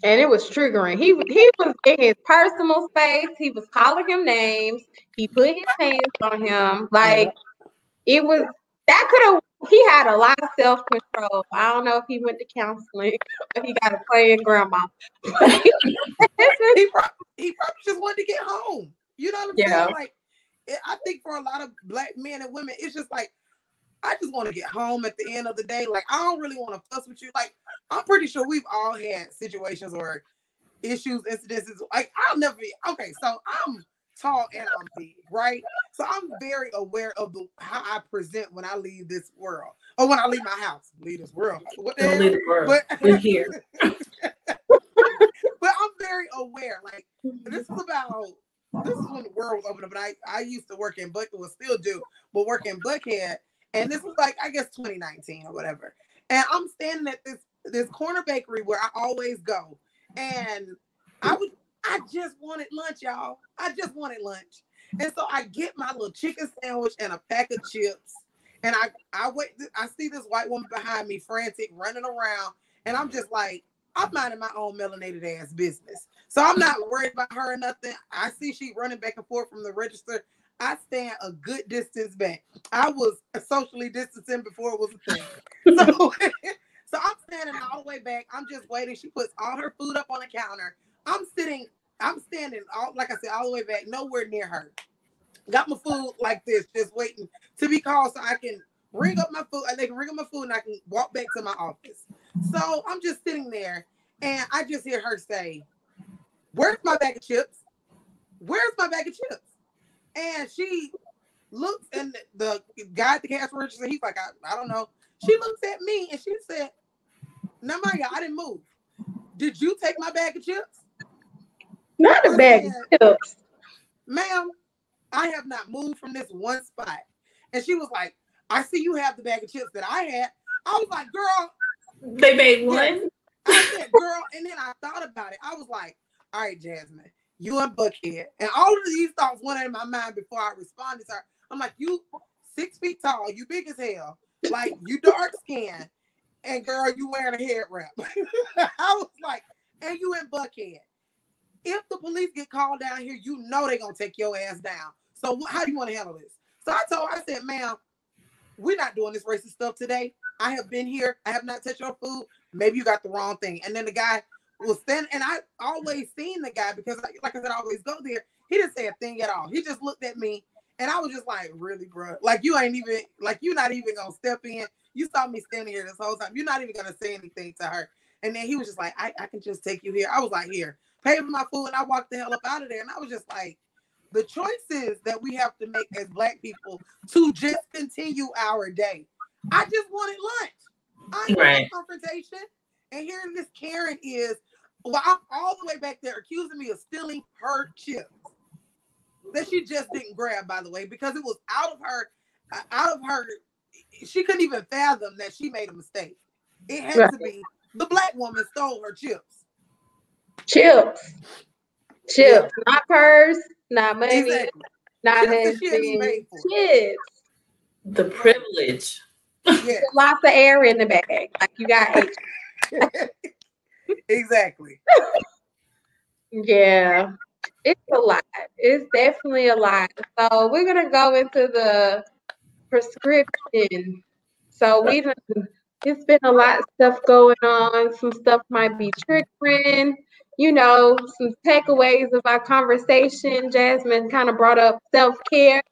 and it was triggering. He he was in his personal space. He was calling him names. He put his hands on him. Like it was that could have. He had a lot of self control. I don't know if he went to counseling, but he got a playing grandma. he probably he probably just wanted to get home. You know what I'm Yeah. saying? Like, I think for a lot of black men and women, it's just like, I just want to get home at the end of the day. Like, I don't really want to fuss with you. Like, I'm pretty sure we've all had situations or issues, incidences. Like, I'll never be okay. So I'm tall and I'm big, right? So I'm very aware of the how I present when I leave this world or when I leave my house. Leave this world. What the Don't hell? leave the world. But We're here. but I'm very aware. Like this is about this is when the world was open up. But I I used to work in Buckhead, well still do, but work in Buckhead, and this was like I guess 2019 or whatever. And I'm standing at this this corner bakery where I always go, and I would I just wanted lunch, y'all. I just wanted lunch, and so I get my little chicken sandwich and a pack of chips. And I, I wait. I see this white woman behind me, frantic, running around, and I'm just like, I'm minding my own melanated ass business. So I'm not worried about her or nothing. I see she running back and forth from the register. I stand a good distance back. I was socially distancing before it was a thing. So, so I'm standing all the way back. I'm just waiting. She puts all her food up on the counter. I'm sitting, I'm standing all like I said, all the way back, nowhere near her. Got my food like this, just waiting to be called so I can ring up my food they can ring up my food and I can walk back to my office. So I'm just sitting there and I just hear her say, Where's my bag of chips? Where's my bag of chips? And she looks and the guy at the cash register, he's like, I, I don't know. She looks at me and she said, No, my God, I didn't move. Did you take my bag of chips? Not a bag of chips. Ma'am, I have not moved from this one spot. And she was like, I see you have the bag of chips that I had. I was like, girl, They made one. I said, girl, and then I thought about it. I was like, all right, Jasmine, you and Buckhead. And all of these thoughts went in my mind before I responded to her. I'm like, you six feet tall, you big as hell, like you dark skinned, and girl, you wearing a head wrap. I was like, and you in Buckhead. If the police get called down here, you know they're gonna take your ass down. So how do you want to handle this? So I told her, I said, ma'am, we're not doing this racist stuff today. I have been here. I have not touched your food. Maybe you got the wrong thing. And then the guy was standing, and I always seen the guy because, like, like I said, I always go there. He didn't say a thing at all. He just looked at me, and I was just like, really, bro? Like you ain't even, like you're not even gonna step in. You saw me standing here this whole time. You're not even gonna say anything to her. And then he was just like, I, I can just take you here. I was like, here, pay for my food, and I walked the hell up out of there. And I was just like, the choices that we have to make as black people to just continue our day. I just wanted lunch. I right. confrontation. And here this Karen is, well, I'm all the way back there accusing me of stealing her chips that she just didn't grab, by the way, because it was out of her, uh, out of her. She couldn't even fathom that she made a mistake. It had to be the black woman stole her chips. Chips. Chips. Not purse, not money, Exactly. not Chips that she ain't even anything. Chips. The privilege. Yeah, Lots of air in the bag. Like you got exactly. Yeah, it's a lot. It's definitely a lot. So we're gonna go into the prescription. So we it's been a lot of stuff going on. Some stuff might be triggering. You know, some takeaways of our conversation. Jasmine kind of brought up self care.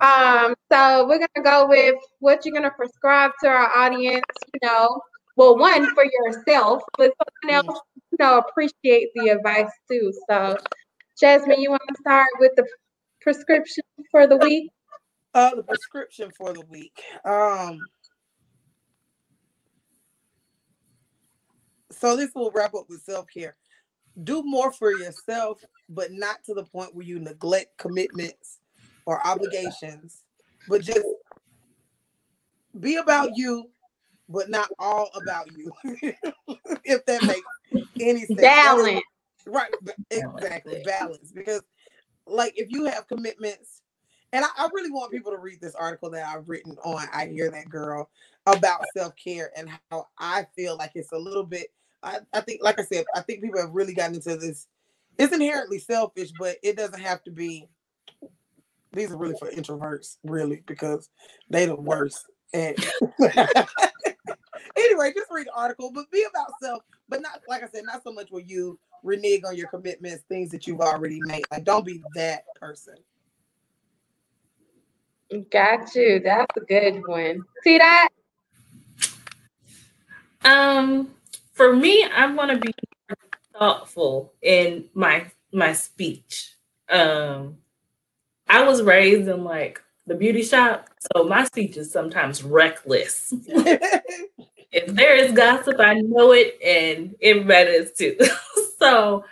Um, so we're gonna go with what you're gonna prescribe to our audience. You know, well, one for yourself, but someone else you know, appreciate the advice too. So, Jasmine, you want to start with the prescription for the week? Uh, the prescription for the week. Um, so this will wrap up with self care. Do more for yourself, but not to the point where you neglect commitments or obligations. But just be about you, but not all about you. if that makes any sense. Balance. Right, exactly. Balance. Because, like, if you have commitments, and I, I really want people to read this article that I've written on I Hear That Girl about self care and how I feel like it's a little bit. I, I think, like I said, I think people have really gotten into this. It's inherently selfish, but it doesn't have to be. These are really for introverts, really, because they the worst. And anyway, just read the article, but be about self, but not like I said, not so much where you renege on your commitments, things that you've already made. Like, don't be that person. Got you. That's a good one. See that? Um, for me, I'm gonna be thoughtful in my my speech. Um, I was raised in like the beauty shop, so my speech is sometimes reckless. if there is gossip, I know it, and everybody is too. so,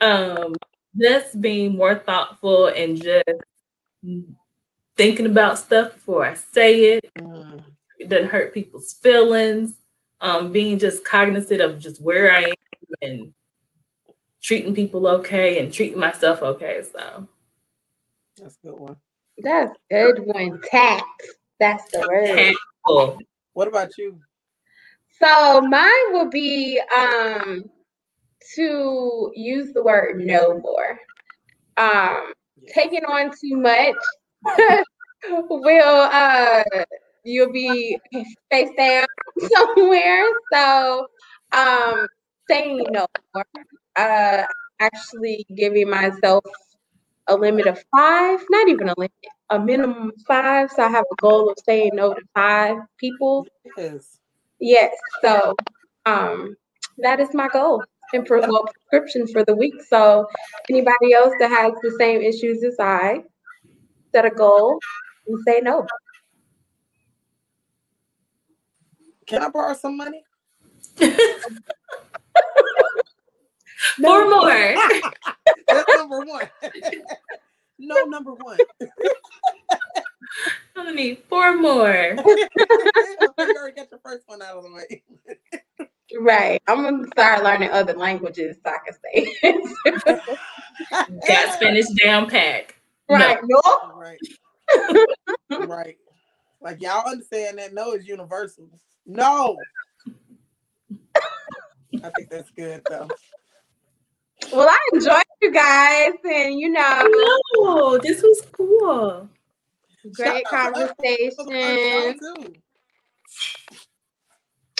um, just being more thoughtful and just thinking about stuff before I say it. Mm. It doesn't hurt people's feelings. Um, being just cognizant of just where I am and treating people okay and treating myself okay. So That's a good one. That's good one. Tact. That's the word. tactful. What about you? So mine will be um to use the word no more. Um taking on too much will uh you'll be face down somewhere. So um saying no more. Uh actually giving myself a limit of five, not even a limit, a minimum of five. So I have a goal of saying no to five people. Yes. Yes. So um that is my goal and for well, prescription for the week. So anybody else that has the same issues as I, set a goal and say no. Can I borrow some money? Four more. That's number one. no, number one. I need four more. you already got your first one out of the way. Right. I'm gonna start learning other languages so I can say it. Got Spanish down pack. right. No. Right. right. Like y'all understand that no is universal. No. I think that's good though. Well, I enjoyed you guys and you know, No, this was cool. Great Shout out to us for the first conversation.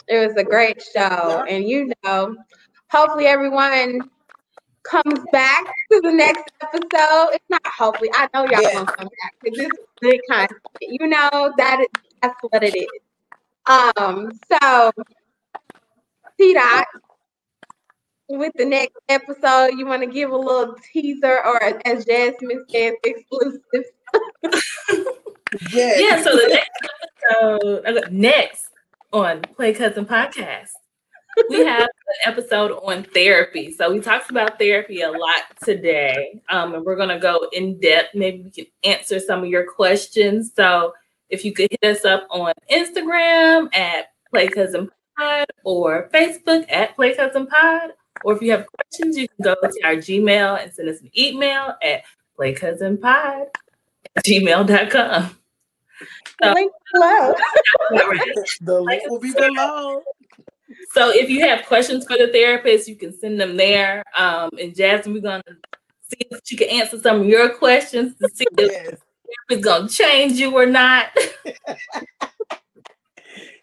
It was a great show. And you know, hopefully everyone comes back to the next episode. It's not hopefully. I know y'all Yeah. gonna come back because this is good content. You know, that is that's what it is. Um, so T dot with the next episode, you want to give a little teaser or as Jasmine says, exclusive. Yes. Yeah, so the next episode, next on Play Cousin Podcast, we have an episode on therapy. So we talked about therapy a lot today, um, and we're gonna go in depth. Maybe we can answer some of your questions. So if you could hit us up on Instagram at Play Cousin Pod or Facebook at Play Cousin Pod, or if you have questions, you can go to our Gmail and send us an email at playkousinpod at gmail.com. So- Link below. The link will be below. So if you have questions for the therapist, you can send them there. Um, and Jasmine, we're gonna see if she can answer some of your questions to see if Yes. it's gonna change you or not.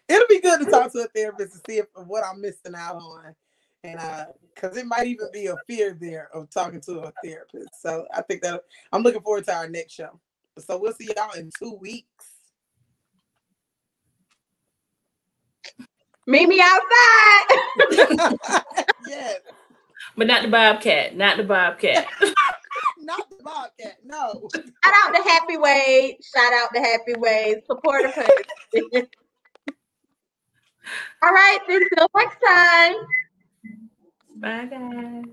It'll be good to talk to a therapist to see if what I'm missing out on. And uh, because it might even be a fear there of talking to a therapist. So I think that I'm looking forward to our next show. So we'll see y'all in two weeks. Meet me outside. yes. But not the Bobcat, not the Bobcat. Not the Bobcat. No. Shout out to Happy Wade. Shout out to Happy Wade. Support of hers. All right, until next time. Bye guys.